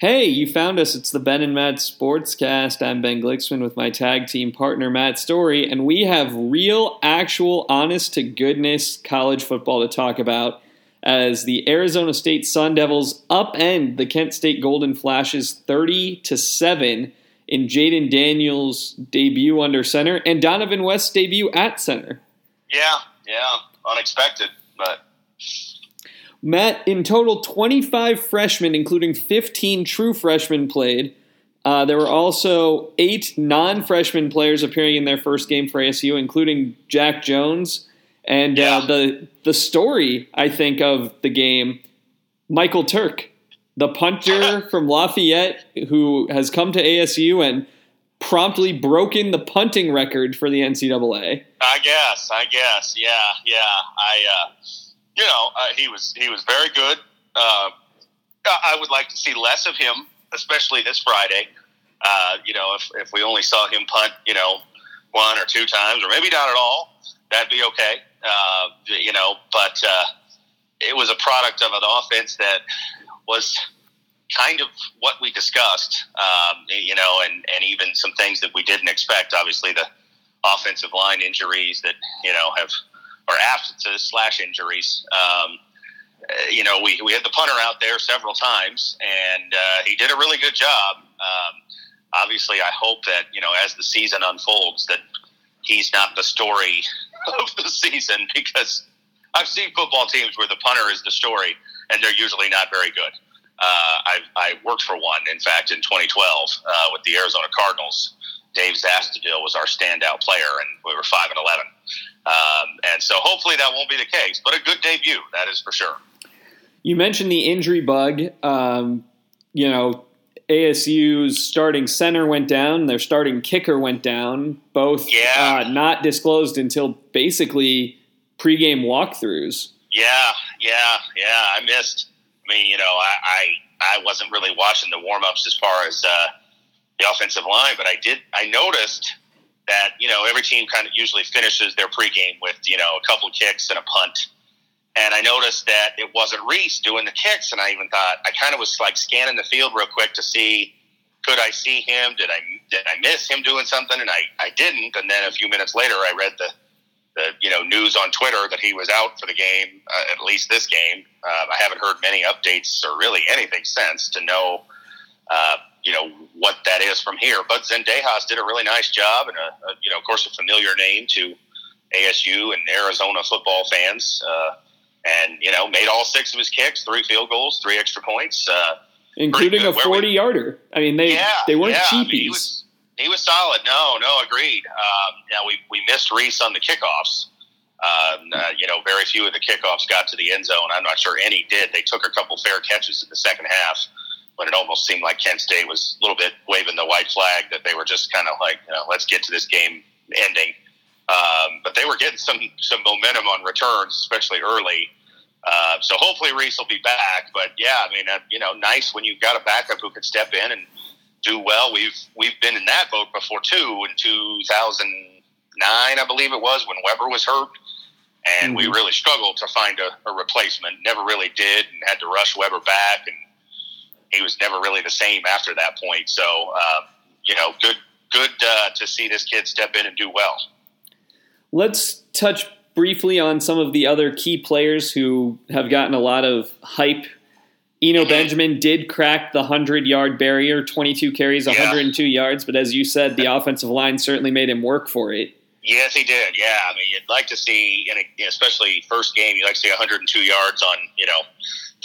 Hey, you found us. It's the Ben and Matt Sportscast. I'm Ben Glicksman with my tag team partner, Matt Story, and we have real, actual, honest to goodness college football to talk about as the Arizona State Sun Devils upend the Kent State Golden Flashes 30 to 7 in Jayden Daniels' debut under center and Dohnovan West's debut at center. Yeah, yeah, unexpected, but Matt, in total, 25 freshmen, including 15 true freshmen, played. Uh, there were also eight non freshman players appearing in their first game for ASU, including Jack Jones. And uh, the, the story, I think, of the game Michael Turk, the punter from Lafayette, who has come to ASU and promptly broken the punting record for the NCAA. I guess, I guess, yeah, yeah. I, uh, you know, uh, he was he was very good. Uh, I would like to see less of him, especially this Friday. Uh, you know, if if we only saw him punt, you know, one or two times, or maybe not at all, that'd be okay. Uh, you know, but uh, it was a product of an offense that was kind of what we discussed, um, you know, and, and even some things that we didn't expect. Obviously, the offensive line injuries that you know have or absences slash injuries. Um, uh, you know, we we had the punter out there several times, and uh, he did a really good job. Um, obviously, I hope that you know as the season unfolds that he's not the story of the season because I've seen football teams where the punter is the story, and they're usually not very good. Uh, I, I worked for one, in fact, in 2012 uh, with the Arizona Cardinals. Dave Zastudil was our standout player, and we were five and eleven. Um, and so, hopefully, that won't be the case. But a good debut, that is for sure. You mentioned the injury bug. Um, you know, ASU's starting center went down, their starting kicker went down, both Yeah. uh, not disclosed until basically pregame walkthroughs. Yeah, yeah, yeah. I missed. I mean, you know, I I, I wasn't really watching the warm ups as far as uh, the offensive line, but I did. I noticed that you know every team kind of usually finishes their pregame with you know a couple of kicks and a punt. And I noticed that it wasn't Ruiz doing the kicks, and I even thought I kind of was like scanning the field real quick to see could I see him? Did I did I miss him doing something? And I, I didn't. And then a few minutes later, I read the the you know news on Twitter that he was out for the game, uh, at least this game. Uh, I haven't heard many updates or really anything since to know uh, you know what that is from here. But Zendejas did a really nice job, and a, a you know of course a familiar name to ASU and Arizona football fans. Uh, and you know made all six of his kicks, three field goals, three extra points. Uh, Including a good. Where we- 40 yarder. I mean, they, yeah, they weren't yeah, I mean, cheapies. he was he was solid. No, no, agreed. Um, now we we missed Ruiz on the kickoffs. Um, uh, you know, very few of the kickoffs got to the end zone. I'm not sure any did. They took a couple fair catches in the second half when it almost seemed like Kent State was a little bit waving the white flag that they were just kind of like, you know, let's get to this game ending. Um, but they were getting some some momentum on returns, especially early. Uh, so hopefully Ruiz will be back. But yeah, I mean, uh, you know, nice when you've got a backup who can step in and do well. We've we've been in that boat before too. In 2009, I believe it was when Weber was hurt, and we Mhm. really struggled to find a, a replacement. Never really did, and had to rush Weber back, and he was never really the same after that point. So uh, you know, good good uh, to see this kid step in and do well. Let's touch briefly on some of the other key players who have gotten a lot of hype. Eno Mhm. Benjamin did crack the 100 yard barrier, 22 carries, Yeah. 102 yards, but as you said, the offensive line certainly made him work for it. Yes, he did. Yeah, I mean, you'd like to see, in a, especially first game, you'd like to see 102 yards on you know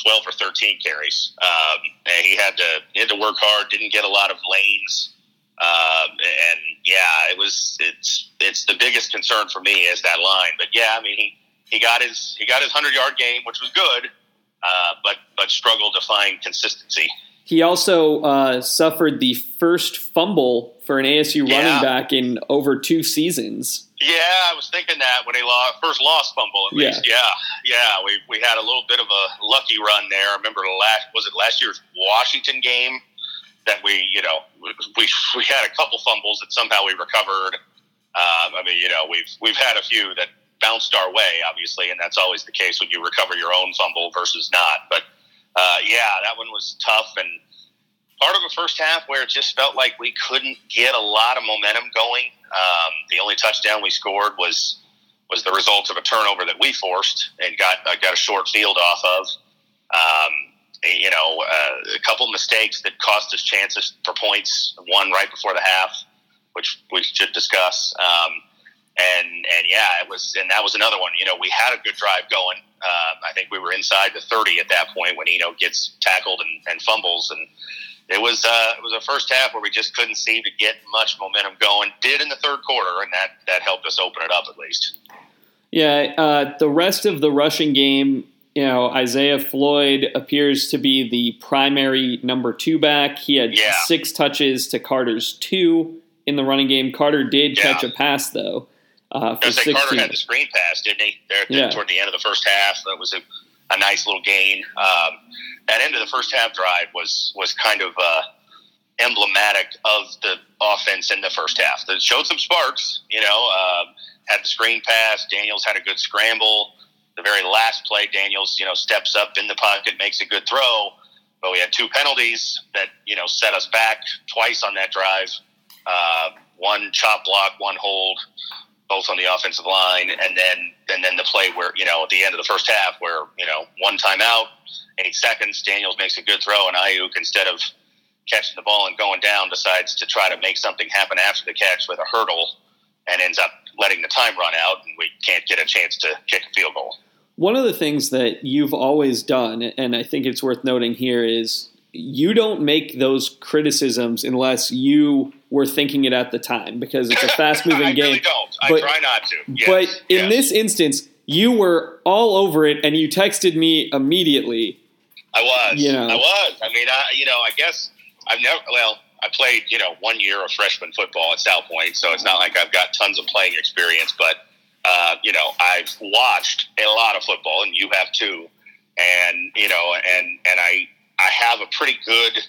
12 or 13 carries. Um, and he had to he had to work hard. Didn't get a lot of lanes. Um, and yeah, it was it's it's the biggest concern for me is that line. But yeah, I mean he, he got his he got his 100 yard game, which was good. Uh, but but struggled to find consistency. He also uh, suffered the first fumble for an ASU Yeah. running back in over two seasons. Yeah, I was thinking that when he lost first lost fumble at Yeah. least. Yeah, yeah, we we had a little bit of a lucky run there. I remember the last was it last year's Washington game that we you know we we had a couple fumbles that somehow we recovered. Um, I mean, you know, we've we've had a few that bounced our way, obviously, and that's always the case when you recover your own fumble versus not. But uh, yeah, that one was tough, and part of the first half where it just felt like we couldn't get a lot of momentum going. Um, the only touchdown we scored was was the result of a turnover that we forced and got uh, got a short field off of. Um, you know, uh, a couple mistakes that cost us chances for points. One right before the half, which we should discuss. Um, and and yeah, it was, and that was another one. You know, we had a good drive going. Uh, I think we were inside the thirty at that point when Eno gets tackled and, and fumbles, and it was uh, it was a first half where we just couldn't seem to get much momentum going. Did in the third quarter, and that that helped us open it up at least. Yeah, uh, the rest of the rushing game, you know, Isaiah Floyd appears to be the primary number two back. He had yeah. six touches to Carter's two in the running game. Carter did yeah. catch a pass though. Uh, for I Carter had the screen pass, didn't he? There, yeah. toward the end of the first half, that was a, a nice little gain. Um, that end of the first half drive was was kind of uh, emblematic of the offense in the first half. That showed some sparks, you know. Uh, had the screen pass. Daniels had a good scramble. The very last play, Daniels, you know, steps up in the pocket, makes a good throw. But we had two penalties that you know set us back twice on that drive. Uh, one chop block, one hold both on the offensive line, and then and then the play where you know at the end of the first half where you know one timeout, eight seconds, Daniels makes a good throw, and Aiyuk instead of catching the ball and going down decides to try to make something happen after the catch with a hurdle, and ends up letting the time run out, and we can't get a chance to kick a field goal. One of the things that you've always done, and I think it's worth noting here, is you don't make those criticisms unless you were thinking it at the time because it's a fast moving game. Really don't. I but, try not to. Yes, but in yes. this instance, you were all over it and you texted me immediately. I was. You know. I was. I mean, I, you know, I guess I've never, well, I played, you know, one year of freshman football at South Point, so it's not like I've got tons of playing experience, but, uh, you know, I've watched a lot of football, and you have too. And, you know, and, and I, I have a pretty good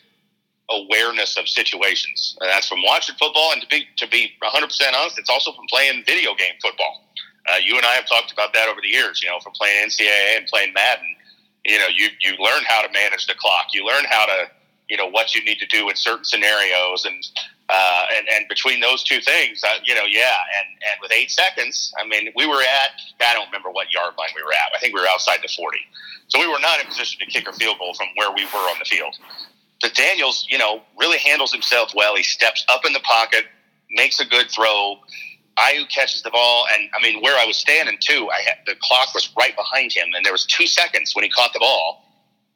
awareness of situations. And that's from watching football, and to be to be 100 percent honest, it's also from playing video game football. Uh, you and I have talked about that over the years. You know, from playing NCAA and playing Madden. You know, you you learn how to manage the clock. You learn how to you know what you need to do in certain scenarios, and uh, and and between those two things, uh, you know, yeah, and and with eight seconds, I mean, we were at I don't remember what yard line we were at. I think we were outside the 40. So we were not in position to kick a field goal from where we were on the field. But Daniels, you know, really handles himself well. He steps up in the pocket, makes a good throw. Aiyuk catches the ball, and I mean, where I was standing too, I had, the clock was right behind him, and there was two seconds when he caught the ball,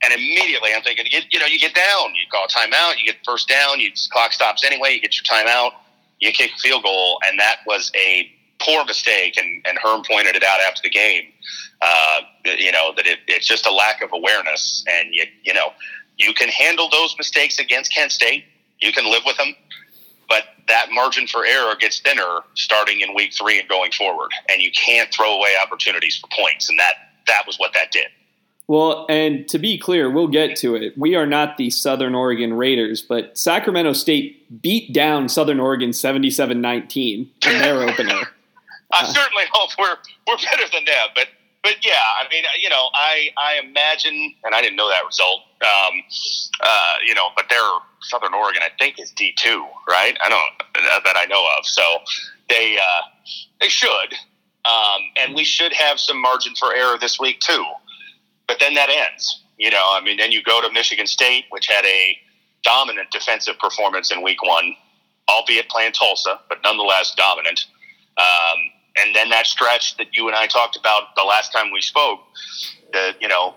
and immediately I'm thinking, you, you know, you get down, you call timeout, you get first down, you clock stops anyway, you get your timeout, you kick a field goal, and that was a poor mistake, and, and Herm pointed it out after the game. Uh, you know that it, it's just a lack of awareness, and you you know you can handle those mistakes against Kent State. You can live with them, but that margin for error gets thinner starting in week three and going forward, and you can't throw away opportunities for points, and that that was what that did. Well, and to be clear, we'll get to it. We are not the Southern Oregon Raiders, but Sacramento State beat down Southern Oregon 77 19 in their opener. I uh, certainly hope we're, we're better than them, but but yeah, I mean, you know, I I imagine, and I didn't know that result. Um, uh, you know, but they're Southern Oregon, I think, is D two, right? I don't that I know of. So they uh, they should, um, and we should have some margin for error this week too. But then that ends. You know, I mean, then you go to Michigan State, which had a dominant defensive performance in week one, albeit playing Tulsa, but nonetheless dominant. Um, and then that stretch that you and I talked about the last time we spoke, the you know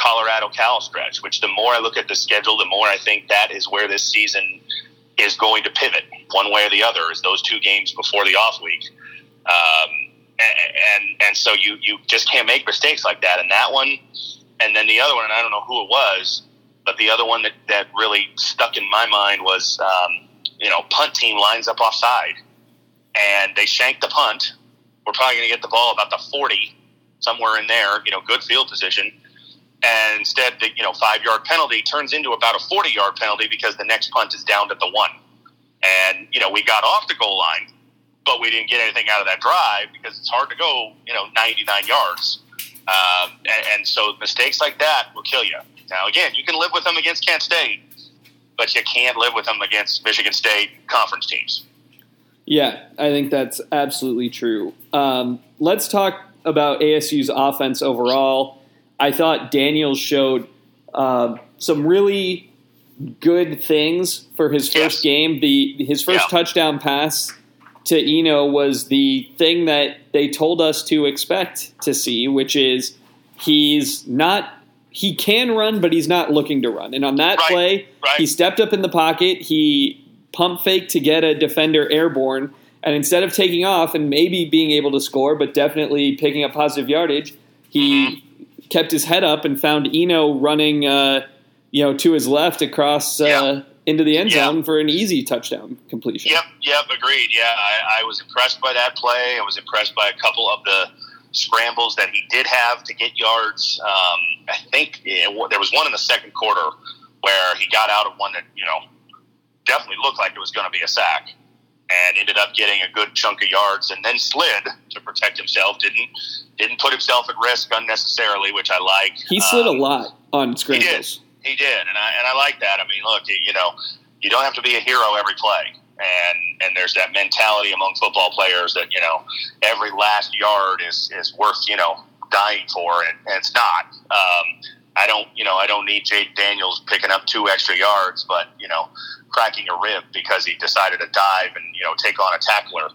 Colorado Cal stretch. Which the more I look at the schedule, the more I think that is where this season is going to pivot one way or the other. Is those two games before the off week, um, and, and so you you just can't make mistakes like that. And that one, and then the other one, and I don't know who it was, but the other one that that really stuck in my mind was um, you know punt team lines up offside, and they shank the punt we're probably going to get the ball about the 40, somewhere in there, you know, good field position. And instead, the you know five yard penalty turns into about a 40 yard penalty because the next punt is down at the one. And you know we got off the goal line, but we didn't get anything out of that drive because it's hard to go you know 99 yards. Um, and, and so mistakes like that will kill you. Now again, you can live with them against Kent State, but you can't live with them against Michigan State conference teams. Yeah, I think that's absolutely true. Um, let's talk about ASU's offense overall. I thought Daniels showed uh, some really good things for his first yes. game. The his first yeah. touchdown pass to Eno was the thing that they told us to expect to see, which is he's not he can run, but he's not looking to run. And on that right. play, right. he stepped up in the pocket, he pump fake to get a defender airborne, and instead of taking off and maybe being able to score, but definitely picking up positive yardage, he mm-hmm. kept his head up and found Eno running, uh, you know, to his left across uh, yeah. Into the end zone for an easy touchdown completion. Yep, yep, agreed. Yeah, I, I was impressed by that play. I was impressed by a couple of the scrambles that he did have to get yards. Um, I think it, there was one in the second quarter where he got out of one that you know definitely looked like it was going to be a sack, and ended up getting a good chunk of yards, and then slid to protect himself. Didn't didn't put himself at risk unnecessarily, which I like. He slid um, a lot on scrambles. He did. And I and I like that. I mean, look, you know, you don't have to be a hero every play and and there's that mentality among football players that you know every last yard is is worth you know dying for, and, and it's not. Um, I don't you know I don't need Jayden Daniels picking up two extra yards, but you know cracking a rib because he decided to dive and you know take on a tackler.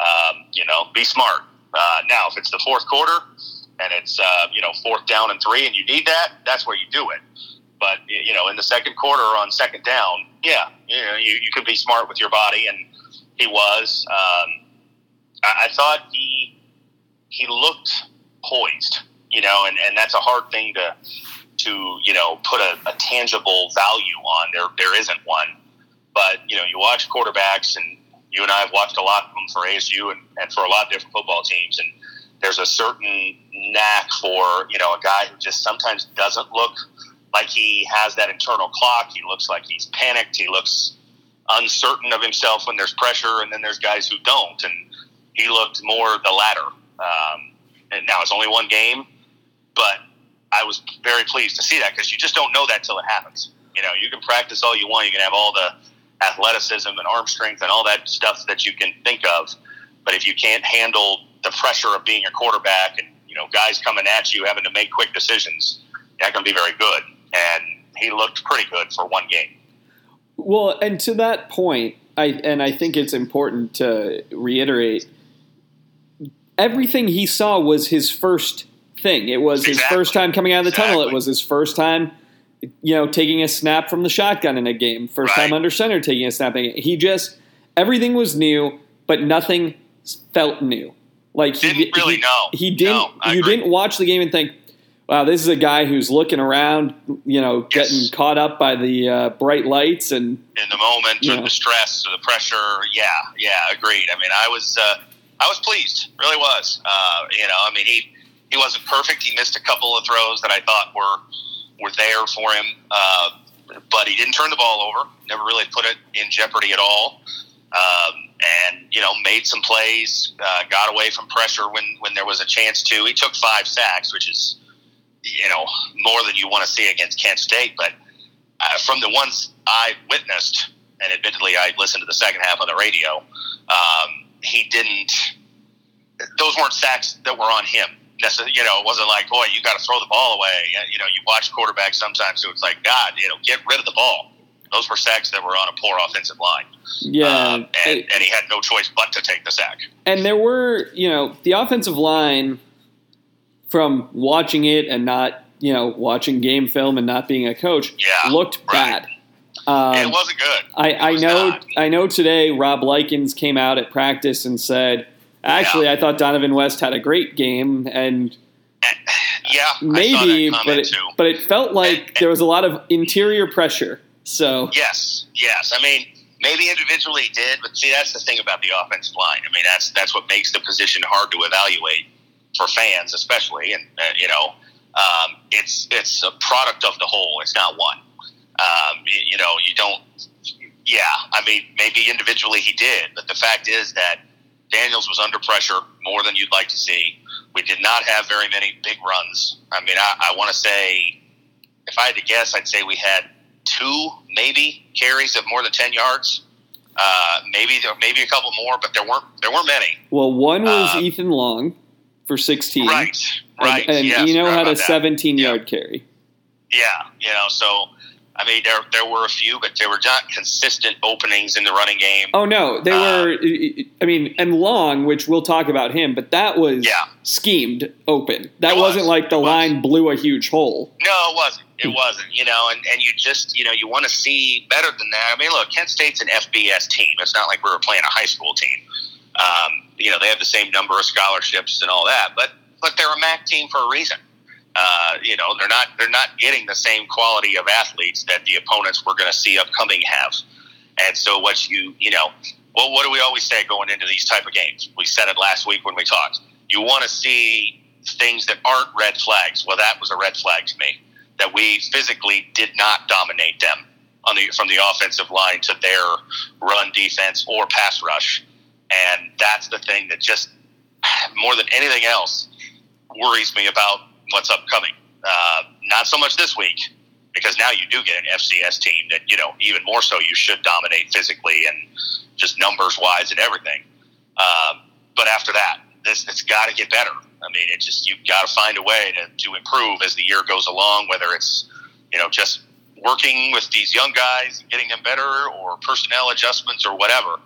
Um, you know, be smart. Uh, now, if it's the fourth quarter and it's uh, you know fourth down and three, and you need that, that's where you do it. But you know, in the second quarter on second down, yeah, you know, you, you could be smart with your body, and he was. Um, I, I thought he he looked poised, you know, and, and that's a hard thing to to you know put a, a tangible value on. There there isn't one, but you know, you watch quarterbacks, and you and I have watched a lot of them for ASU and, and for a lot of different football teams, and there's a certain knack for you know a guy who just sometimes doesn't look like he has that internal clock. He looks like he's panicked. He looks uncertain of himself when there's pressure, and then there's guys who don't. And he looked more the latter. Um, and now it's only one game, but I was very pleased to see that because you just don't know that till it happens. You know, you can practice all you want. You can have all the athleticism and arm strength and all that stuff that you can think of, but if you can't handle the pressure of being a quarterback and you know guys coming at you having to make quick decisions, that can be very good and he looked pretty good for one game. Well, and to that point, I and I think it's important to reiterate everything he saw was his first thing. It was exactly. his first time coming out of the exactly. tunnel. It was his first time, you know, taking a snap from the shotgun in a game. First right. time under center taking a snap. He just everything was new, but nothing felt new. Like he didn't really he, know. He didn't. No, you agree. didn't watch the game and think, wow, this is a guy who's looking around, you know, yes. getting caught up by the uh, bright lights and in the moment, or the stress, or the pressure. Yeah, yeah, agreed. I mean, I was, uh, I was pleased, really was. Uh, you know, I mean, he he wasn't perfect. He missed a couple of throws that I thought were were there for him, uh, but he didn't turn the ball over. Never really put it in jeopardy at all. Um, and you know, made some plays, uh, got away from pressure when when there was a chance to. He took five sacks, which is you know, more than you want to see against Kent State. But uh, from the ones I witnessed, and admittedly I listened to the second half on the radio, um, he didn't. Those weren't sacks that were on him. You know, it wasn't like, boy, you got to throw the ball away. You know, you watch quarterbacks sometimes, so it's like, God, you know, get rid of the ball. Those were sacks that were on a poor offensive line. Yeah, um, and, and he had no choice but to take the sack. And there were, you know, the offensive line from watching it and not, you know, watching game film and not being a coach, yeah, looked right. bad. Um, it wasn't good. I, I know. Not. I know. Today, Rob Likens came out at practice and said, "Actually, yeah. I thought Dohnovan West had a great game." And yeah, maybe, but it, but it felt like and, and, there was a lot of interior pressure. So yes, yes. I mean, maybe individually did, but see, that's the thing about the offensive line. I mean, that's that's what makes the position hard to evaluate for fans, especially, and uh, you know, um, it's it's a product of the whole. It's not one. Um, you, you know, you don't. Yeah, I mean, maybe individually he did, but the fact is that Daniels was under pressure more than you'd like to see. We did not have very many big runs. I mean, I, I want to say, if I had to guess, I'd say we had two maybe carries of more than ten yards. Uh, maybe maybe a couple more, but there weren't there weren't many. Well, one was uh, Ethan Long for sixteen. Right, right. And, and yes, Eno had a that. seventeen yeah. yard carry. Yeah, you know, so I mean, there there were a few, but there were not consistent openings in the running game. Oh no, they uh, were. I mean, and Long, which we'll talk about him, but that was yeah. schemed open. That It wasn't like the was. line blew a huge hole. No, it wasn't. It wasn't. You know, and, and you just you know you want to see better than that. I mean, look, Kent State's an FBS team. It's not like we were playing a high school team. Um, you know, they have the same number of scholarships and all that, but but they're a MAC team for a reason. Uh, you know, they're not they're not getting the same quality of athletes that the opponents we're going to see upcoming have. And so, what you you know, well, what do we always say going into these type of games? We said it last week when we talked. You want to see things that aren't red flags. Well, that was a red flag to me. That we physically did not dominate them on the from the offensive line to their run defense or pass rush, and that's the thing that just more than anything else worries me about what's upcoming. Uh, not so much this week because now you do get an FCS team that you know even more so you should dominate physically and just numbers wise and everything. Um, but after that, this it's got to get better. I mean, it just you've got to find a way to, to improve as the year goes along. Whether it's you know just working with these young guys and getting them better, or personnel adjustments, or whatever.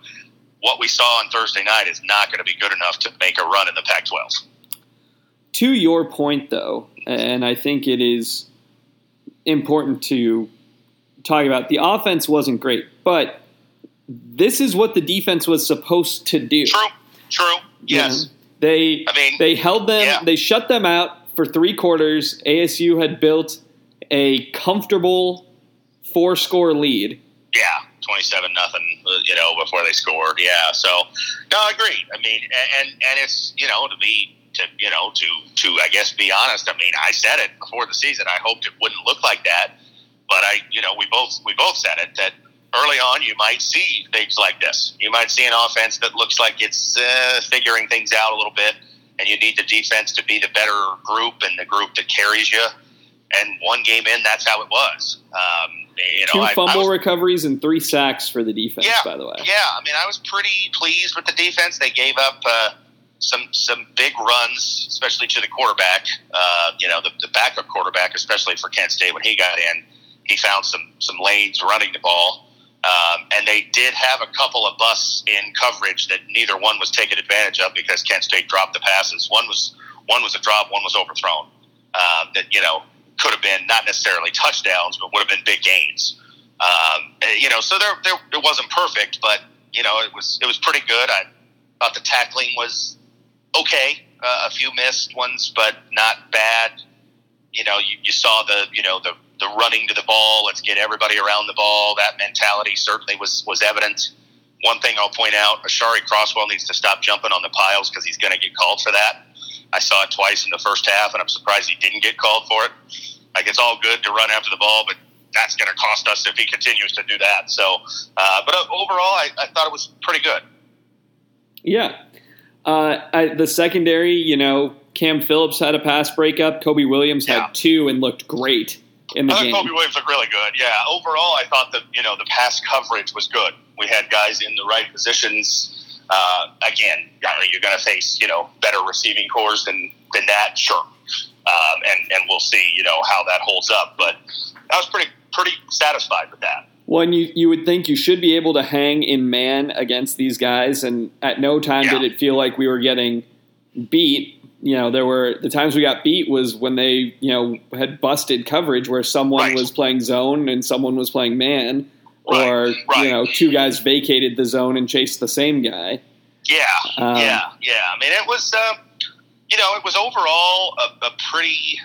What we saw on Thursday night is not going to be good enough to make a run in the Pac-12. To your point, though, and I think it is important to talk about, the offense wasn't great, but this is what the defense was supposed to do. True, true, yes. They I mean, they held them, yeah. they shut them out for three quarters. ASU had built a comfortable four score lead. Yeah, twenty-seven nothing. You know, before they scored. Yeah, so no, I agree. I mean, and and it's you know to be to you know to to I guess be honest. I mean, I said it before the season. I hoped it wouldn't look like that, but I you know we both we both said it that early on you might see things like this. You might see an offense that looks like it's uh, figuring things out a little bit, and you need the defense to be the better group and the group that carries you. And one game in, that's how it was. Um, you know, Two I- I fumble was- recoveries and three sacks for the defense, yeah, by the way. Yeah, I mean, I was pretty pleased with the defense. They gave up uh, some some big runs, especially to the quarterback. Uh, you know, the, the backup quarterback, especially for Kent State when he got in, he found some some lanes running the ball. Um, and they did have a couple of busts in coverage that neither one was taken advantage of because Kent State dropped the passes. One was one was a drop, one was overthrown. Um, that you know could have been not necessarily touchdowns, but would have been big gains. Um, you know, so there, there it wasn't perfect, but you know it was it was pretty good. I thought the tackling was okay. Uh, a few missed ones, but not bad. You know, you, you saw the you know the the running to the ball. Let's get everybody around the ball. That mentality certainly was was evident. One thing I'll point out: Aashari Crosswell needs to stop jumping on the piles because he's going to get called for that. I saw it twice in the first half, and I'm surprised he didn't get called for it. Like it's all good to run after the ball, but that's going to cost us if he continues to do that. So, uh, but uh, overall, I, I thought it was pretty good. Yeah. Uh, I, the secondary, you know, Cam Phillips had a pass breakup. Kobe Williams Yeah. had two and looked great in the I thought game. Kobe Williams looked really good. Yeah, overall, I thought that you know the pass coverage was good. We had guys in the right positions. Uh, again, you're going to face you know better receiving cores than than that, sure. Um, and and we'll see you know how that holds up. But I was pretty pretty satisfied with that. One, you, you would think you should be able to hang in man against these guys, and at no time Yeah. did it feel like we were getting beat. You know, there were the times we got beat was when they, you know, had busted coverage where someone Right. was playing zone and someone was playing man, Right, or right. you know, two guys vacated the zone and chased the same guy. Yeah, Um, yeah, yeah. I mean, it was, um, you know, it was overall a, a pretty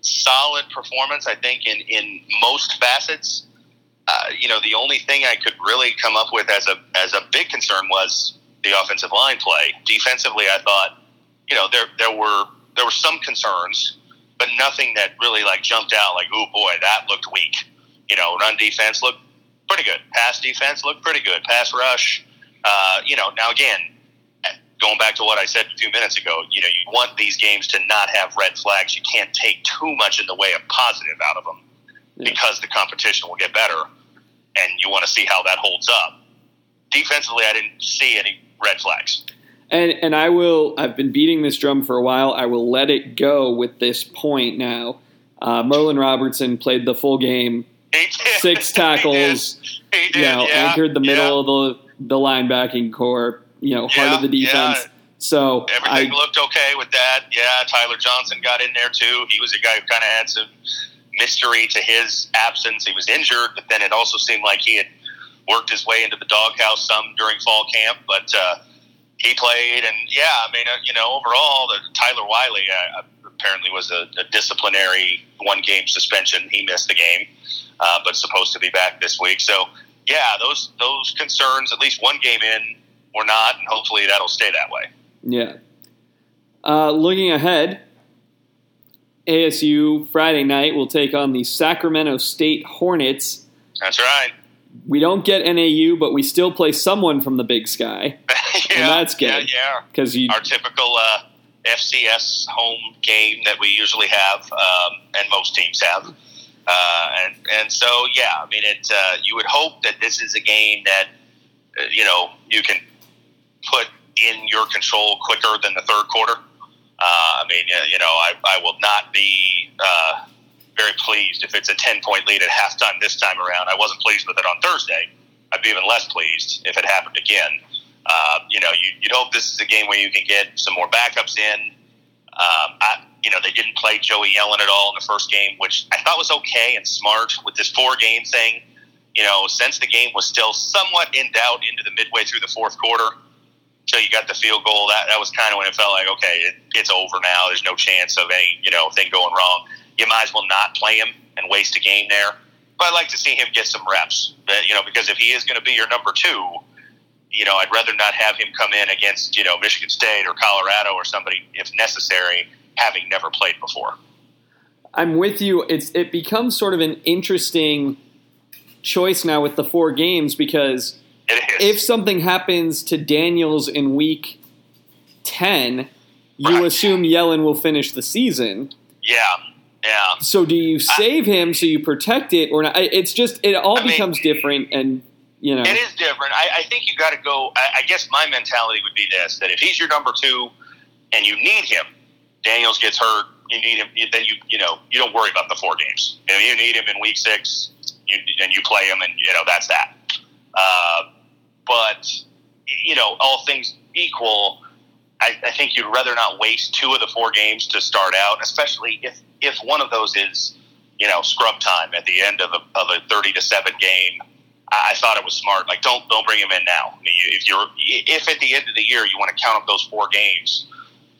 solid performance. I think in in most facets. Uh, you know, the only thing I could really come up with as a as a big concern was the offensive line play. Defensively, I thought, you know, there there were there were some concerns, but nothing that really like jumped out. Like, oh boy, that looked weak. You know, run defense looked pretty good. Pass defense looked pretty good. Pass rush, uh, you know, now again, going back to what I said a few minutes ago, you know, you want these games to not have red flags. You can't take too much in the way of positive out of them Yeah. because the competition will get better. and you want to see how that holds up. Defensively, I didn't see any red flags. And and I will. I've been beating this drum for a while. I will let it go with this point now. Uh, Merlin Robertson played the full game, six tackles. he did, you know, yeah, anchored the yeah. middle of the the linebacking core. You know, heart of the defense. yeah. So Everything I looked okay with that. Yeah, Tyler Johnson got in there too. He was a guy who kind of had some mystery to his absence. He was injured, but then it also seemed like he had worked his way into the doghouse some during fall camp. But uh, he played, and yeah, I mean, uh, you know, overall, the, Tyler Wiley uh, apparently was a, a disciplinary one game suspension. He missed the game, uh, but supposed to be back this week. So yeah, those those concerns, at least one game in, were not, and hopefully that'll stay that way. Yeah. Uh, looking ahead, ASU Friday night will take on the Sacramento State Hornets. That's right. We don't get NAU, but we still play someone from the Big Sky yeah, that's good. Yeah, yeah. because. Our typical uh, FCS home game that we usually have, um, and most teams have. Uh, and and so yeah, I mean, it. Uh, you would hope that this is a game that uh, you know you can put in your control quicker than the third quarter. Uh, I mean, you know, I, I will not be uh, very pleased if it's a ten point lead at halftime this time around. I wasn't pleased with it on Thursday. I'd be even less pleased if it happened again. Uh, you know, you, you'd hope this is a game where you can get some more backups in. Um, I, you know, they didn't play Joey Yellen at all in the first game, which I thought was okay and smart with this four game thing. You know, since the game was still somewhat in doubt into the midway through the fourth quarter, until you got the field goal, that, that was kind of when it felt like, okay, it, it's over now. There's no chance of any, you know, thing going wrong. You might as well not play him and waste a game there. But I'd like to see him get some reps, But, you know, because if he is going to be your number two, you know, I'd rather not have him come in against, you know, Michigan State or Colorado or somebody, if necessary, having never played before. I'm with you. It's it becomes sort of an interesting choice now with the four games because if something happens to Daniels in week ten, you Right. assume Yellen will finish the season. yeah, yeah. So do you save him so you protect it or not? It's just it all I mean- becomes different, and you know, It is different. I, I think you got to go. I, I guess my mentality would be this: that if he's your number two, and you need him, Daniels gets hurt. You need him. Then you you know you don't worry about the four games. You, know, you need him in week six, you, and you play him, and you know that's that. Uh, but you know, all things equal, I, I think you'd rather not waste two of the four games to start out, especially if if one of those is you know scrub time at the end of a, of a thirty to seven game. I thought it was smart. Like, don't don't bring him in now. I mean, if you're if at the end of the year you want to count up those four games,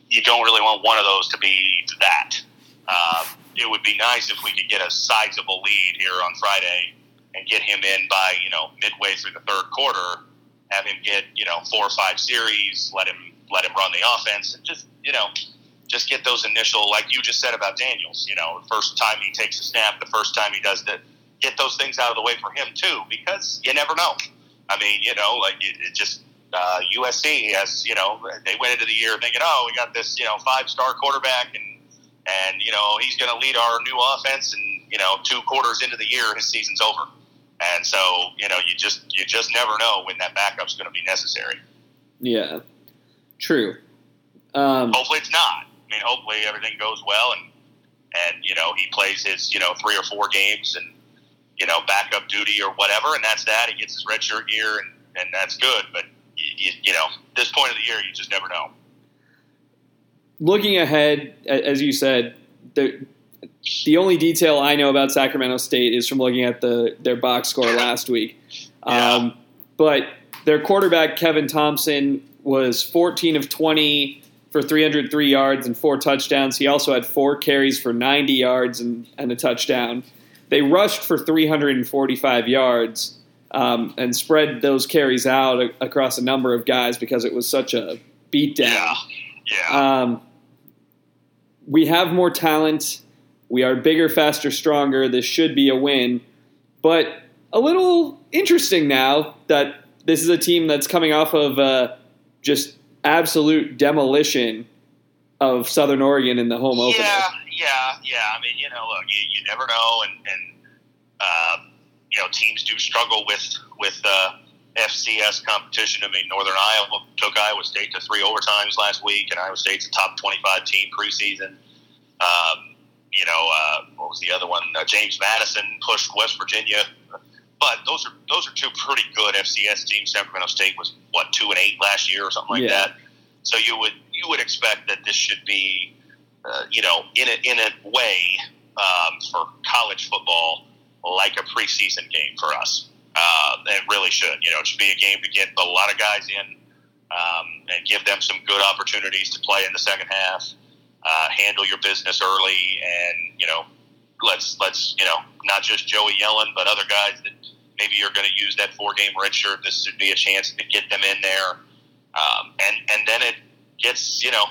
you don't really want one of those to be that. Um, it would be nice if we could get a sizable lead here on Friday and get him in by you know midway through the third quarter. Have him get you know four or five series. Let him let him run the offense and just you know just get those initial like you just said about Daniels. You know, first time he takes a snap, the first time he does that, get those things out of the way for him too, because you never know. I mean, you know, like it, it just uh, USC has, you know, they went into the year thinking, oh, we got this, you know, five star quarterback, and and you know he's going to lead our new offense, and you know, two quarters into the year, his season's over. And so, you know, you just you just never know when that backup's going to be necessary. yeah, true. Um, Hopefully, it's not. I mean, hopefully everything goes well, and and you know he plays his you know three or four games, and you know backup duty or whatever, and that's that. He gets his red shirt year, and and that's good. But you, you, you know, this point of the year, you just never know. looking ahead, as you said, the the only detail I know about Sacramento State is from looking at the their box score last week. Yeah. Um, but their quarterback Kevin Thompson was 14 of 20 for 303 yards and four touchdowns. He also had four carries for 90 yards and, and a touchdown. They rushed for 345 yards um, and spread those carries out a- across a number of guys because it was such a beatdown. Yeah, yeah, Um, we have more talent. We are bigger, faster, stronger. This should be a win. But a little interesting now that this is a team that's coming off of uh, just absolute demolition of Southern Oregon in the home opener. Yeah, yeah. I mean, you know, look, you, you never know, and and uh, you know, teams do struggle with with uh, FCS competition. I mean, Northern Iowa took Iowa State to three overtimes last week, and Iowa State's a top 25 team preseason. Um, you know, uh, what was the other one? Uh, James Madison pushed West Virginia. But those are those are two pretty good FCS teams. Sacramento State was what two and eight last year or something like Yeah. that. So you would you would expect that this should be, uh, you know, in a, in a way um, for college football like a preseason game for us. Uh, it really should. You know, it should be a game to get a lot of guys in um, and give them some good opportunities to play in the second half. Uh, handle your business early, and you know, let's let's you know not just Joey Yellen, but other guys that maybe you're going to use that four game redshirt. This would be a chance to get them in there, um, and and then it gets you know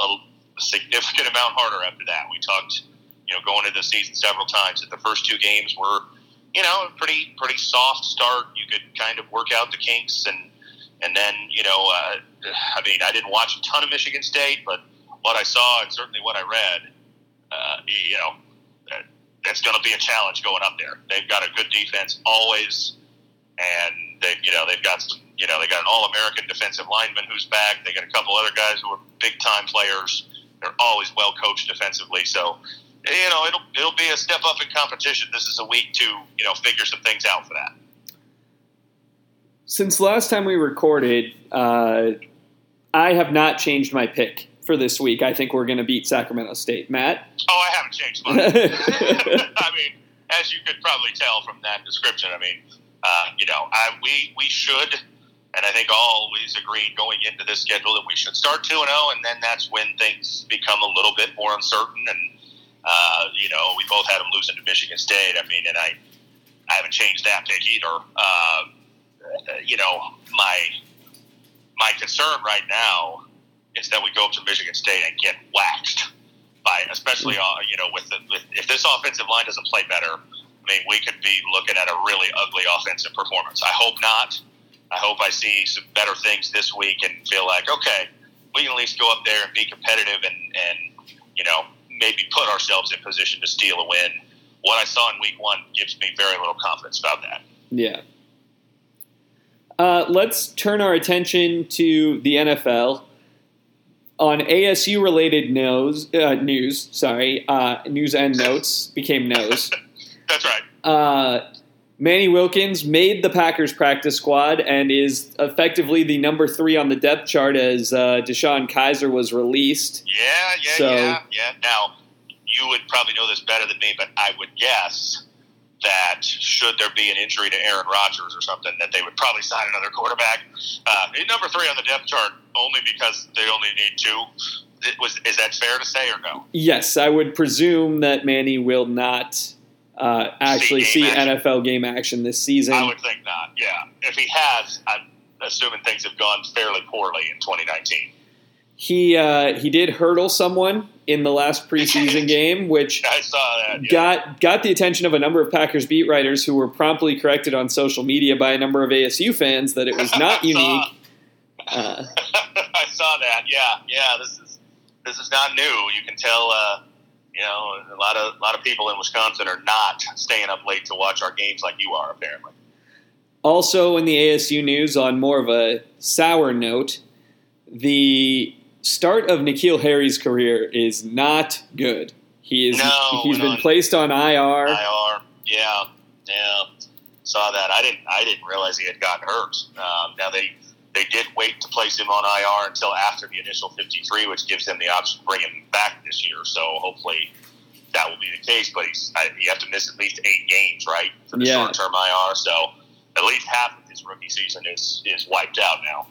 a significant amount harder after that. We talked you know going into the season several times that the first two games were you know a pretty pretty soft start. You could kind of work out the kinks and. And then, you know, uh, I mean, I didn't watch a ton of Michigan State, but what I saw and certainly what I read, uh, you know, that- that's going to be a challenge going up there. They've got a good defense always, and they, you know, they've got some, you know, they got an All-American defensive lineman who's back. They got a couple other guys who are big-time players. They're always well coached defensively, so you know, it'll it'll be a step up in competition. This is a week to you know figure some things out for that. Since last time we recorded, uh, I have not changed my pick for this week. I think we're going to beat Sacramento State. Matt? Oh, I haven't changed mine. I mean, as you could probably tell from that description, I mean, uh, you know, I, we we should, and I think all always agreed going into this schedule that we should start two and zero, and then that's when things become a little bit more uncertain. And uh, you know, we both had them losing to Michigan State. I mean, and I I haven't changed that pick either. Uh, you know, my my concern right now is that we go up to Michigan State and get waxed by, especially uh, you know, with, the, with if this offensive line doesn't play better. I mean, we could be looking at a really ugly offensive performance. I hope not. I hope I see some better things this week and feel like okay, we can at least go up there and be competitive and and you know maybe put ourselves in position to steal a win. What I saw in week one gives me very little confidence about that. Yeah. Uh, let's turn our attention to the NFL. On ASU related news, uh, news, sorry, uh, news and notes became no's. That's right. Manny Wilkins made the Packers practice squad and is effectively the number three on the depth chart as uh, DeShone Kizer was released. Yeah, yeah, So- yeah, yeah. Now, you would probably know this better than me, but I would guess that should there be an injury to Aaron Rodgers or something, that they would probably sign another quarterback. Uh, number three on the depth chart only because they only need two. It was is that fair to say or no? Yes, I would presume that Manny will not uh, actually See see action. NFL game action this season. I would think not. Yeah, if he has, I'm assuming things have gone fairly poorly in 2019. He uh, he did hurdle someone in the last preseason game, which I saw that. Yeah. got got the attention of a number of Packers beat writers who were promptly corrected on social media by a number of ASU fans that it was not I saw- unique. Uh, I saw that. Yeah, yeah. This is this is not new. You can tell. You know, a lot of a lot of people in Wisconsin are not staying up late to watch our games like you are. Apparently, also, in the ASU news, on more of a sour note, the start of N'Keal Harry's career is not good. He is No, he's been on- placed on IR. IR. Yeah, yeah. Saw that. I didn't. I didn't realize he had gotten hurt. Um, now they they did wait to place him on IR until after the initial 53, which gives them the option to bring him back this year. So hopefully that will be the case. But he's I, you have to miss at least eight games, right, for the Yeah. short term IR. So at least half of his rookie season is is wiped out now.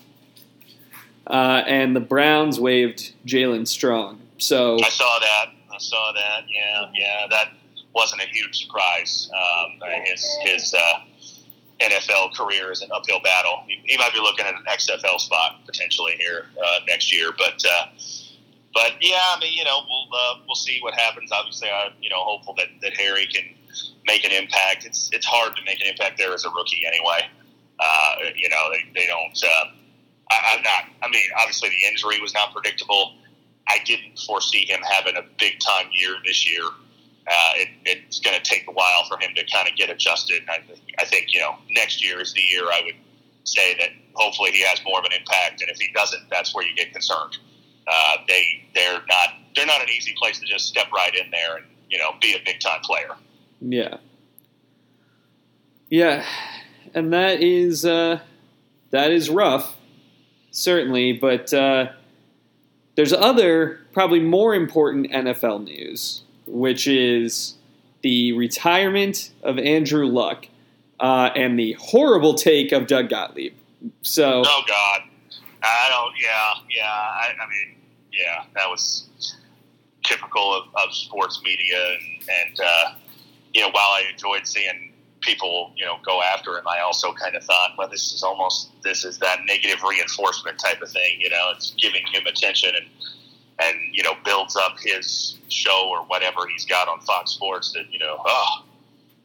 Uh, and the Browns waived Jaelen Strong. So I saw that. I saw that. Yeah, yeah. That wasn't a huge surprise. Um, his his uh, NFL career is an uphill battle. He, he might be looking at an XFL spot potentially here uh, next year, but. Uh, but yeah, I mean, you know, we'll uh, we'll see what happens. Obviously, I'm you know hopeful that, that Harry can make an impact. It's it's hard to make an impact there as a rookie anyway. Uh, you know, they, they don't. Uh, I, I'm not. I mean, obviously the injury was not predictable. I didn't foresee him having a big time year this year. Uh, it, it's going to take a while for him to kind of get adjusted. I, I think you know next year is the year I would say that hopefully he has more of an impact, and if he doesn't, that's where you get concerned. Uh, they they're not they're not an easy place to just step right in there and you know be a big time player. Yeah, yeah, and that is uh, that is rough, certainly. But uh, there's other probably more important NFL news, which is the retirement of Andrew Luck uh, and the horrible take of Doug Gottlieb. So, oh God, I don't. Yeah, yeah. I, I mean, yeah, that was typical of, of sports media, and, and uh, you know, while I enjoyed seeing people, you know, go after him, I also kind of thought, well, this is almost this is that negative reinforcement type of thing. You know, it's giving him attention and and you know builds up his show or whatever he's got on Fox Sports. That you know, oh,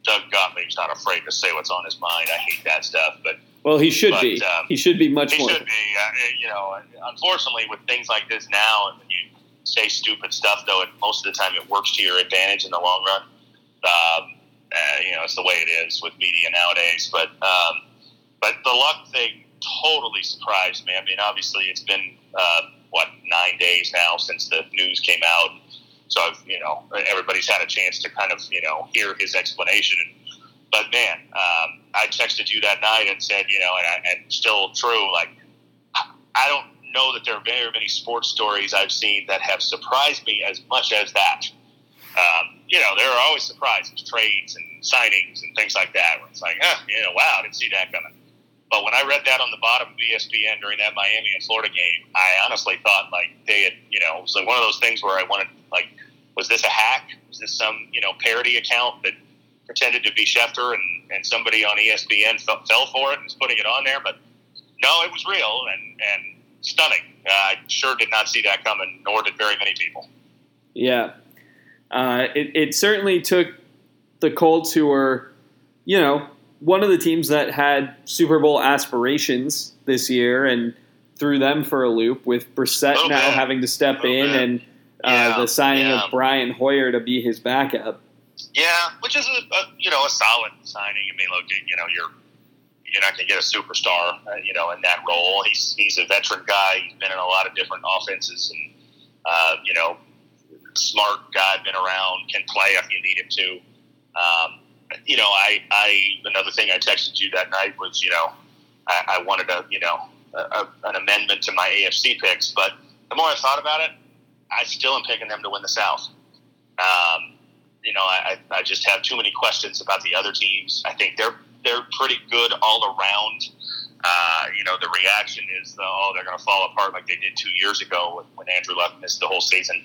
Doug Gottlieb's not afraid to say what's on his mind. I hate that stuff, but. Well, he should but, be. Um, he should be much he more. He should be. Uh, you know, unfortunately, with things like this now, and when you say stupid stuff, though, it, most of the time it works to your advantage in the long run. Um, uh, you know, it's the way it is with media nowadays. But um, but the luck thing totally surprised me. I mean, obviously, it's been uh, what nine days now since the news came out, so I've, you know everybody's had a chance to kind of you know hear his explanation. But man, um, I texted you that night and said, you know, and, I, and still true. Like, I don't know that there are very many sports stories I've seen that have surprised me as much as that. Um, you know, there are always surprises, trades and signings and things like that. Where it's like, huh, you know, wow, I didn't see that coming. But when I read that on the bottom of ESPN during that Miami and Florida game, I honestly thought like they had, you know, it was like one of those things where I wanted like, was this a hack? Was this some, you know, parody account that pretended to be Schefter and, and somebody on ESPN fell, fell for it and was putting it on there? But no, it was real and, and stunning. Uh, I sure did not see that coming, nor did very many people. Yeah. Uh, it, it certainly took the Colts, who were, you know, one of the teams that had Super Bowl aspirations this year, and threw them for a loop with Brissett now bit. having to step in bit. and uh, yeah, the signing yeah. of Brian Hoyer to be his backup. Yeah, which is a, a, you know a solid signing. I mean, look, you know you're you're not going to get a superstar, uh, you know, in that role. He's he's a veteran guy. He's been in a lot of different offenses, and uh, you know, smart guy, been around, can play if you need him to. Um, you know, I, I another thing I texted you that night was, you know, I, I wanted a, you know, a, a, an amendment to my AFC picks, but the more I thought about it, I still am picking them to win the South. Um, you know, I, I just have too many questions about the other teams. I think they're they're pretty good all around. Uh, you know, the reaction is, oh, they're going to fall apart like they did two years ago when Andrew Luck missed the whole season.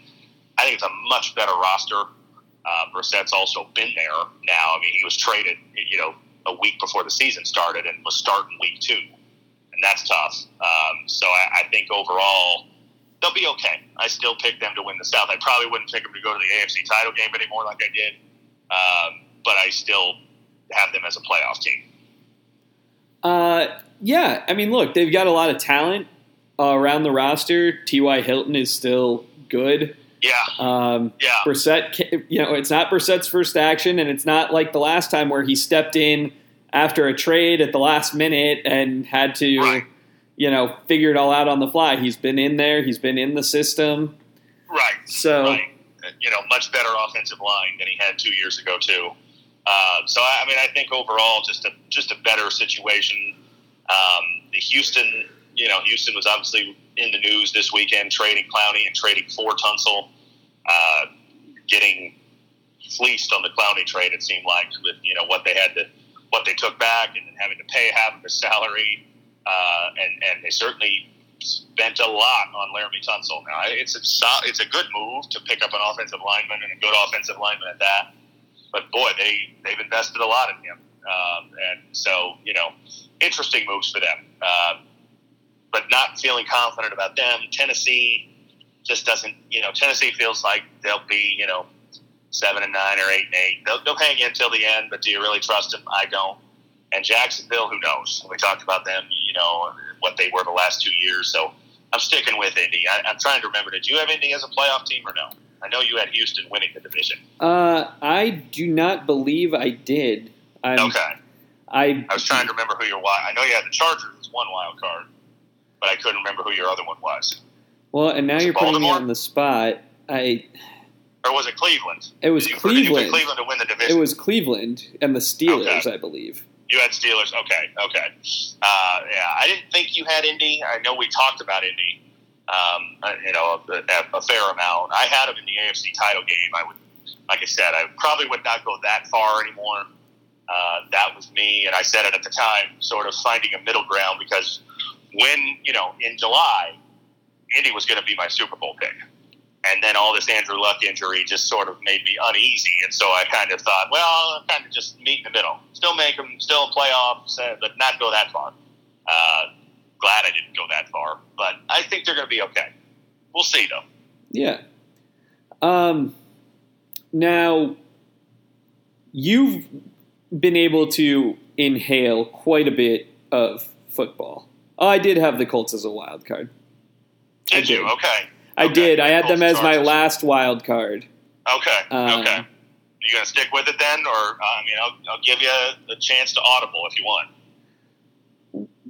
I think it's a much better roster. Uh, Brissett's also been there now. I mean, he was traded, you know, a week before the season started and was starting week two, and that's tough. Um, so I, I think overall they'll be okay. I still pick them to win the South. I probably wouldn't pick them to go to the AFC title game anymore like I did, um, but I still have them as a playoff team. Uh, yeah. I mean, look, they've got a lot of talent uh, around the roster. T.Y. Hilton is still good. Yeah. Um, yeah. Brissett, you know, it's not Brissett's first action, and it's not like the last time where he stepped in after a trade at the last minute and had to, right. you know, figure it all out on the fly. He's been in there. He's been in the system. Right. So, right. you know, much better offensive line than he had two years ago too. Uh, so I mean, I think overall, just a just a better situation. Um, the Houston, you know, Houston was obviously in the news this weekend, trading Clowney and trading for Tunsil, uh, getting fleeced on the Clowney trade. It seemed like with you know what they had to, what they took back, and then having to pay half of his salary, uh, and and they certainly spent a lot on Laremy Tunsil. Now it's a it's a good move to pick up an offensive lineman and a good offensive lineman at that. But boy, they they've invested a lot in him, um, and so you know, interesting moves for them. Uh, but not feeling confident about them. Tennessee just doesn't, you know, Tennessee feels like they'll be, you know, seven and nine or eight and eight. They'll, they'll hang in till the end, but do you really trust them? I don't. And Jacksonville, who knows? We talked about them, you know, what they were the last two years. So I'm sticking with Indy. I, am trying to remember. Did you have Indy as a playoff team or no? I know you had Houston winning the division. Uh, I do not believe I did. I'm, Okay. I I was trying to remember who your wild. I know you had the Chargers as one wild card, but I couldn't remember who your other one was. well, and now Was you're putting me Baltimore? on the spot. I Or was it Cleveland? it was you, Cleveland. Cleveland to win the division? It was Cleveland and the Steelers, Okay. I believe. You had Steelers. Okay, okay. Uh, yeah, I didn't think you had Indy. I know we talked about Indy. Um, uh, you know, a, a fair amount. I had them in the AFC title game. I would, like I said, I probably would not go that far anymore. Uh, that was me, and I said it at the time, sort of finding a middle ground because when you know in July, Indy was going to be my Super Bowl pick. And then all this Andrew Luck injury just sort of made me uneasy. And so I kind of thought, well, I'll kind of just meet in the middle. Still make them, still playoffs, uh, but not go that far. Uh, glad I didn't go that far. But I think they're going to be okay. We'll see, though. Yeah. Um, now, you've been able to inhale quite a bit of football. Oh, I did have the Colts as a wild card. I Did you? Okay. I Okay. did. I had them as my last wild card. Okay. Uh, okay. You going to stick with it then? Or, uh, I mean, I'll, I'll give you a chance to audible if you want.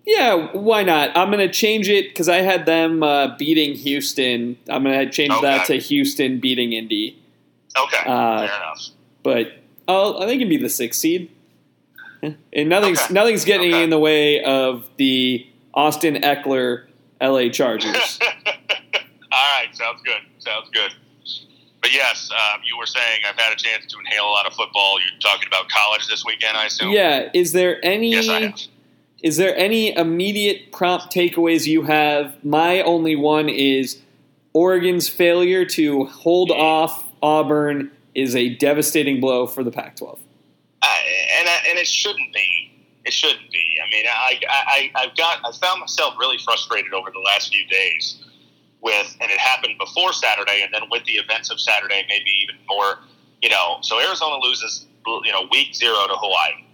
Yeah, why not? I'm going to change it because I had them uh, beating Houston. I'm going to change that to Houston beating Indy. Okay. Uh, Fair enough. But I'll, I think it can be the sixth seed. And nothing's Okay. nothing's getting Okay. in the way of the Austin Ekeler LA Chargers. All right, sounds good. Sounds good. But yes, um, you were saying I've had a chance to inhale a lot of football. You're talking about college this weekend, I assume. yeah, is there any Yes, I have. is there any immediate prompt takeaways you have? My only one is Oregon's failure to hold off Auburn is a devastating blow for the Pac-12. I, and I, and it shouldn't be. It shouldn't be. I mean, I, I I've got I found myself really frustrated over the last few days with, and it happened before Saturday, and then with the events of Saturday, maybe even more. You know, so Arizona loses, you know, week zero to Hawaii,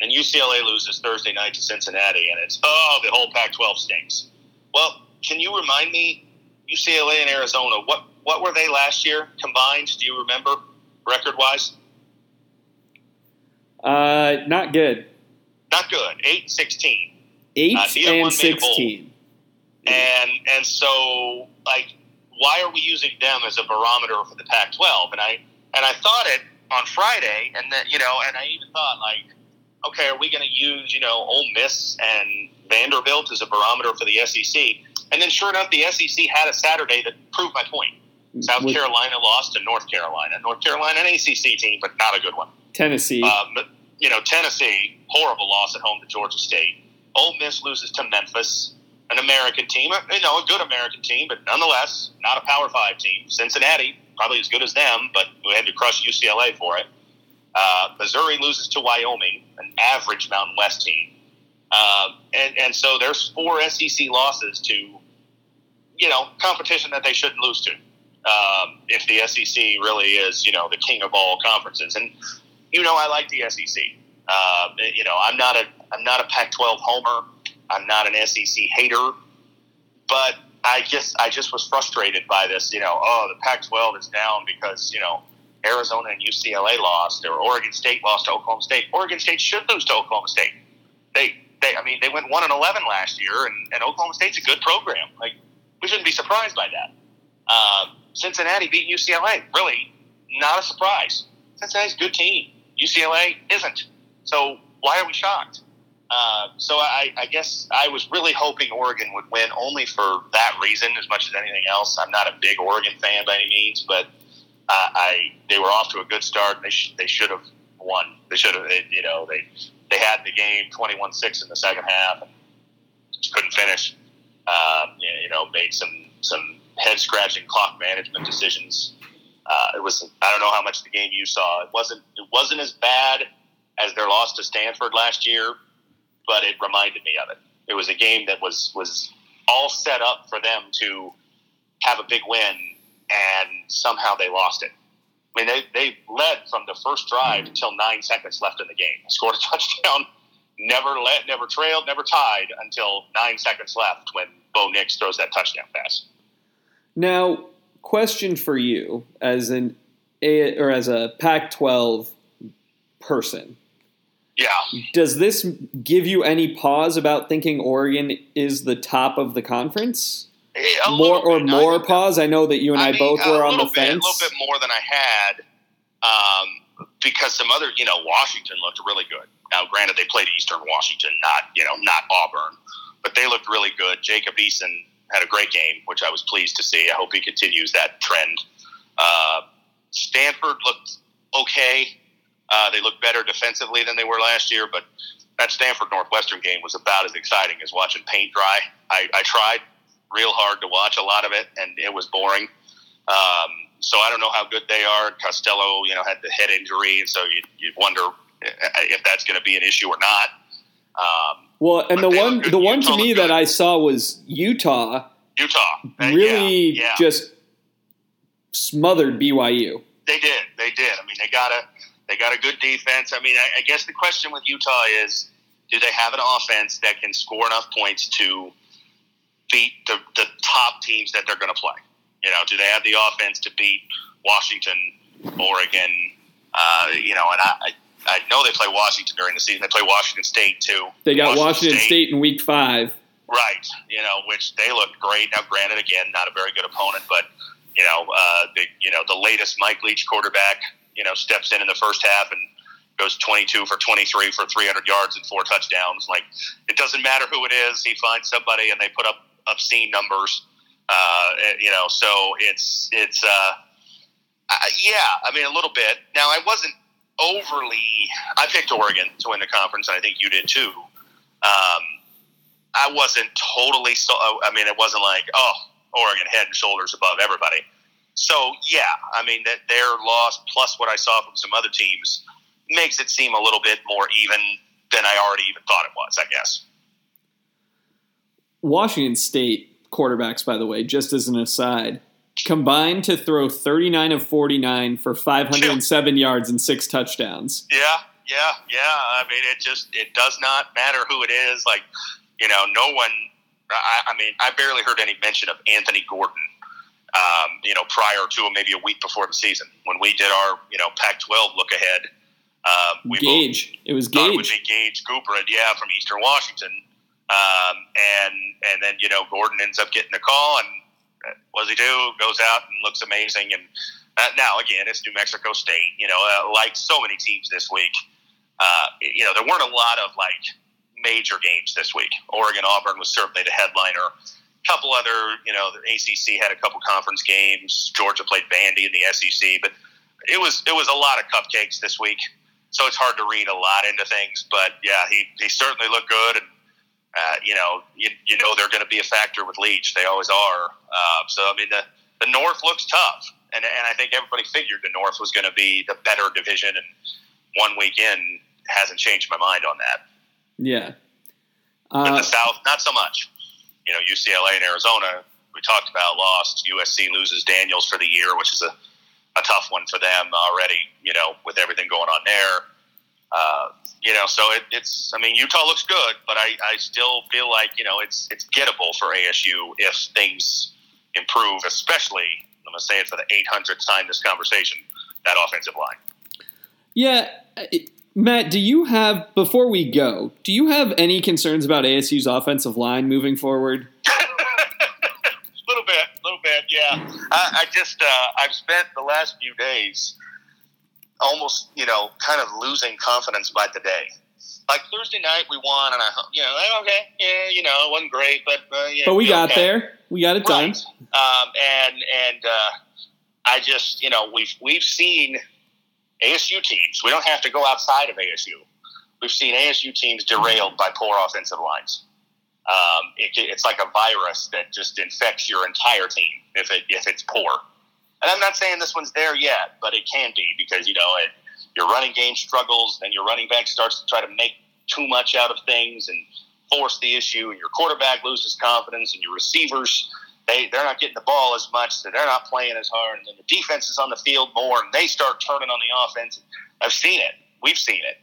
and then UCLA loses Thursday night to Cincinnati, and it's oh, the whole Pac-12 stinks. Well, can you remind me, UCLA and Arizona, what what were they last year combined? Do you remember record-wise? Uh, not good. Not good. Eight and sixteen. Eight Uh, and made a bowl. sixteen. and and so like why are we using them as a barometer for the Pac-12? And I and I thought it on Friday, and then you know, and I even thought like, okay, are we going to use you know Ole Miss and Vanderbilt as a barometer for the SEC? And then sure enough, the SEC had a Saturday that proved my point. South With Carolina lost to North Carolina. North Carolina, an ACC team, but not a good one. Tennessee. Um, you know, Tennessee, horrible loss at home to Georgia State. Ole Miss loses to Memphis, an American team, uh, you know, a good American team, but nonetheless, not a Power Five team. Cincinnati, probably as good as them, but we had to crush UCLA for it. Uh, Missouri loses to Wyoming, an average Mountain West team. Um, and, and so there's four SEC losses to, you know, competition that they shouldn't lose to. Um, if the SEC really is, you know, the king of all conferences. And you know I like the SEC. Uh, you know I'm not a I'm not a Pac-12 homer. I'm not an SEC hater, but I just I just was frustrated by this. You know, oh the Pac-12 is down because you know Arizona and UCLA lost, or Oregon State lost to Oklahoma State. Oregon State should lose to Oklahoma State. They they I mean they went one and eleven last year, and, and Oklahoma State's a good program. Like we shouldn't be surprised by that. Uh, Cincinnati beat UCLA. Really, not a surprise. Cincinnati's a good team. UCLA isn't. So why are we shocked? Uh, so I, I guess I was really hoping Oregon would win only for that reason as much as anything else. I'm not a big Oregon fan by any means, but uh, I they were off to a good start. They sh- they should have won. They should have. You know they they had the game 21-6 in the second half and just couldn't finish. Uh, you know made some some head scratching clock management decisions. Uh, it was I don't know how much the game you saw. It wasn't it wasn't as bad as their loss to Stanford last year, but it reminded me of it. It was a game that was was all set up for them to have a big win, and somehow they lost it. I mean, they, they led from the first drive until nine seconds left in the game. Scored a touchdown, never led, never trailed, never tied until nine seconds left when Bo Nix throws that touchdown pass. Now, question for you as an or as a Pac-12 person. Yeah. Does this give you any pause about thinking Oregon is the top of the conference? A more or bit. more I- pause? I know that you and I, mean, both were on the bit, fence. A little bit more than I had, um, because some other, you know, Washington looked really good. Now, granted, they played Eastern Washington, not you know, not Auburn, but they looked really good. Jacob Eason had a great game, which I was pleased to see. I hope he continues that trend. Uh, Stanford looked okay. Uh, they look better defensively than they were last year, but that Stanford Northwestern game was about as exciting as watching paint dry. I, I tried real hard to watch a lot of it, and it was boring. Um, so I don't know how good they are. Costello, you know, had the head injury, and so you you wonder if that's going to be an issue or not. Um, well, and the one the one Utah to me that. I saw was Utah Utah Uh, really yeah, yeah. just smothered BYU. They did. They did. I mean, they got a they got a good defense. I mean, I, I guess the question with Utah is, do they have an offense that can score enough points to beat the, the top teams that they're going to play? You know, do they have the offense to beat Washington, Oregon? Uh, you know, and I. I know they play Washington during the season. They play Washington State too. They got Washington, State. in week five. Right, you know, which they looked great. Now, granted, again, not a very good opponent, but you know, uh, the you know the latest Mike Leach quarterback, you know, steps in in the first half and goes 22 for 23 for 300 yards and four touchdowns. Like, it doesn't matter who it is. He finds somebody and they put up obscene numbers. Uh, you know, so it's it's uh, uh, yeah. I mean, a little bit. Now, I wasn't overly. I picked Oregon to win the conference, and I think you did too. Um, I wasn't totally so. I mean, it wasn't like oh, Oregon head and shoulders above everybody. So yeah, I mean that their loss plus what I saw from some other teams makes it seem a little bit more even than I already even thought it was. I guess. Washington State quarterbacks, by the way, just as an aside, combined to throw 39 of 49 for 507 yards and six touchdowns. Yeah, yeah, yeah. I mean, it just it does not matter who it is. Like, you know, no one. I, I mean, I barely heard any mention of Anthony Gordon. Um, you know, prior to maybe a week before the season when we did our you know Pac-12 look ahead. Um, we Gage. It was thought it would Gage. be Gage Gubrud, yeah, from Eastern Washington. Um, and and then you know Gordon ends up getting the call, and uh, what does he do? Goes out and looks amazing. And uh, now again, it's New Mexico State. You know, uh, like so many teams this week, uh, you know there weren't a lot of like major games this week. Oregon Auburn was certainly the headliner. Couple other, you know, the ACC had a couple conference games. Georgia played Vandy in the SEC, but it was it was a lot of cupcakes this week so it's hard to read a lot into things. But yeah, he, he certainly looked good, and uh, you know you, you know they're going to be a factor with Leach. They always are. Uh, so I mean the the North looks tough, and and I think everybody figured the North was going to be the better division, and one week in hasn't changed my mind on that. Yeah. But Uh, the South, not so much. You know, UCLA and Arizona, we talked about lost. USC loses Daniels for the year, which is a, a tough one for them already, you know, with everything going on there. Uh, you know, so it, it's, I mean, Utah looks good, but I, I still feel like, you know, it's, it's gettable for ASU if things improve, especially, I'm going to say it for the 800th time this conversation, that offensive line. yeah. it- Matt, do you have, before we go, do you have any concerns about ASU's offensive line moving forward? A little bit, a little bit, yeah. I, I just, uh, I've spent the last few days almost, you know, kind of losing confidence by the day. Like Thursday night, we won, and I, you know, like, okay, yeah, you know, it wasn't great, but uh, yeah, But we got okay. there. We got it done. Right. Um, and and uh, I just, you know, we've we've seen ASU teams. We don't have to go outside of ASU. We've seen ASU teams derailed by poor offensive lines. Um, it, it's like a virus that just infects your entire team if it if it's poor. And I'm not saying this one's there yet, but it can be because you know it, your running game struggles, and your running back starts to try to make too much out of things and force the issue, and your quarterback loses confidence, and your receivers they they're not getting the ball as much, so they're not playing as hard, and then the defense is on the field more, and they start turning on the offense. I've seen it, we've seen it,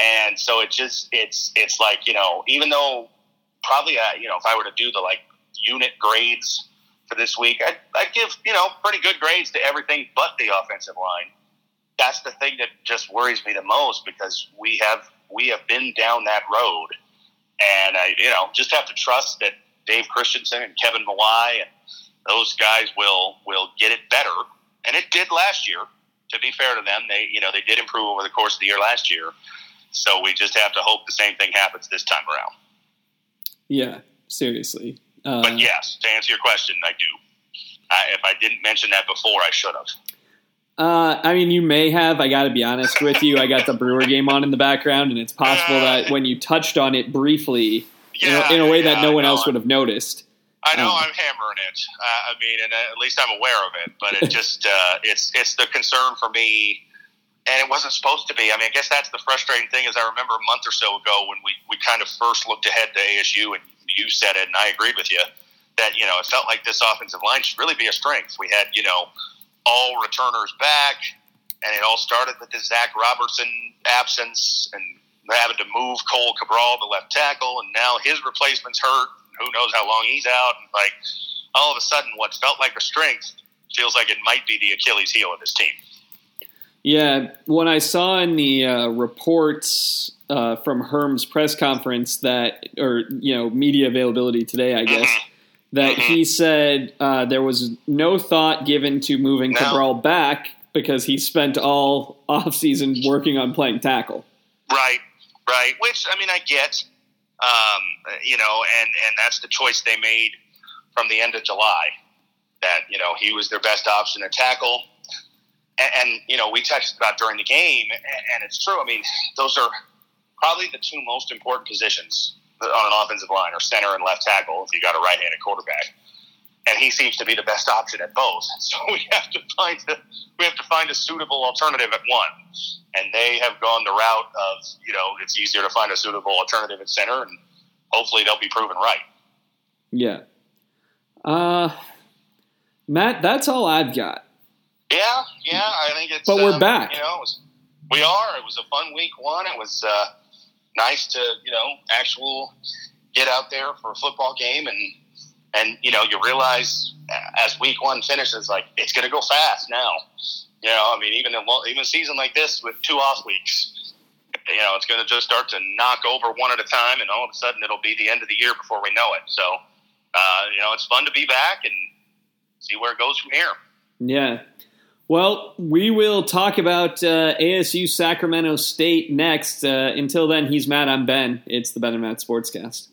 and so it just it's it's like you know even though probably uh, you know if I were to do the like unit grades for this week, I'd, I'd give you know pretty good grades to everything but the offensive line. That's the thing that just worries me the most because we have we have been down that road, and I you know just have to trust that Dave Christensen and Kevin Mawae and those guys will will get it better, and it did last year. To be fair to them, they you know they did improve over the course of the year last year. So we just have to hope the same thing happens this time around. Yeah, seriously. Uh, but yes, to answer your question, I do. I, if I didn't mention that before, I should have. Uh, I mean, you may have. I got to be honest with you. I got the Brewer game on in the background, and it's possible uh, that when you touched on it briefly, yeah, in, a, in, a, way yeah, that no one else would have noticed. I know um, I'm hammering it. Uh, I mean, and at least I'm aware of it. But it just uh, it's it's the concern for me and it wasn't supposed to be. I mean, I guess that's the frustrating thing. Is I remember a month or so ago when we, we kind of first looked ahead to ASU, and you said it, and I agreed with you that you know it felt like this offensive line should really be a strength. We had you know all returners back, and it all started with the Zach Robertson absence and having to move Cohl Cabral to left tackle, and now his replacement's hurt. Who knows how long he's out? And like all of a sudden, what felt like a strength feels like it might be the Achilles heel of this team. Yeah, when I saw in the uh, reports uh, from Herm's press conference that, or you know, media availability today, I guess, mm-hmm. that mm-hmm. he said uh, there was no thought given to moving no. Cabral back because he spent all offseason working on playing tackle. Right, right. Which I mean, I get, um, you know, and and that's the choice they made from the end of July. That you know he was their best option at tackle and, and you know we touched about during the game, and it's true. I mean, those are probably the two most important positions on an offensive line, or center and left tackle. If you got a right-handed quarterback, and he seems to be the best option at both. So we have to find a, we have to find a suitable alternative at one, and they have gone the route of you know it's easier to find a suitable alternative at center, and hopefully they'll be proven right. Yeah. Uh, Matt, that's all I've got. Yeah, yeah, I think it's. But we're um, back. You know, was, we are. It was a fun week one. It was uh, nice to you know actual get out there for a football game and and you know you realize as week one finishes like it's going to go fast now. You know, I mean, even in, even a season like this with two off weeks, you know, it's going to just start to knock over one at a time, and all of a sudden it'll be the end of the year before we know it. So, uh, you know, it's fun to be back and see where it goes from here. Yeah. Well, we will talk about uh, ASU Sacramento State next. Uh, until then, he's Matt. I'm Ben. It's the Ben and Matt Sportscast.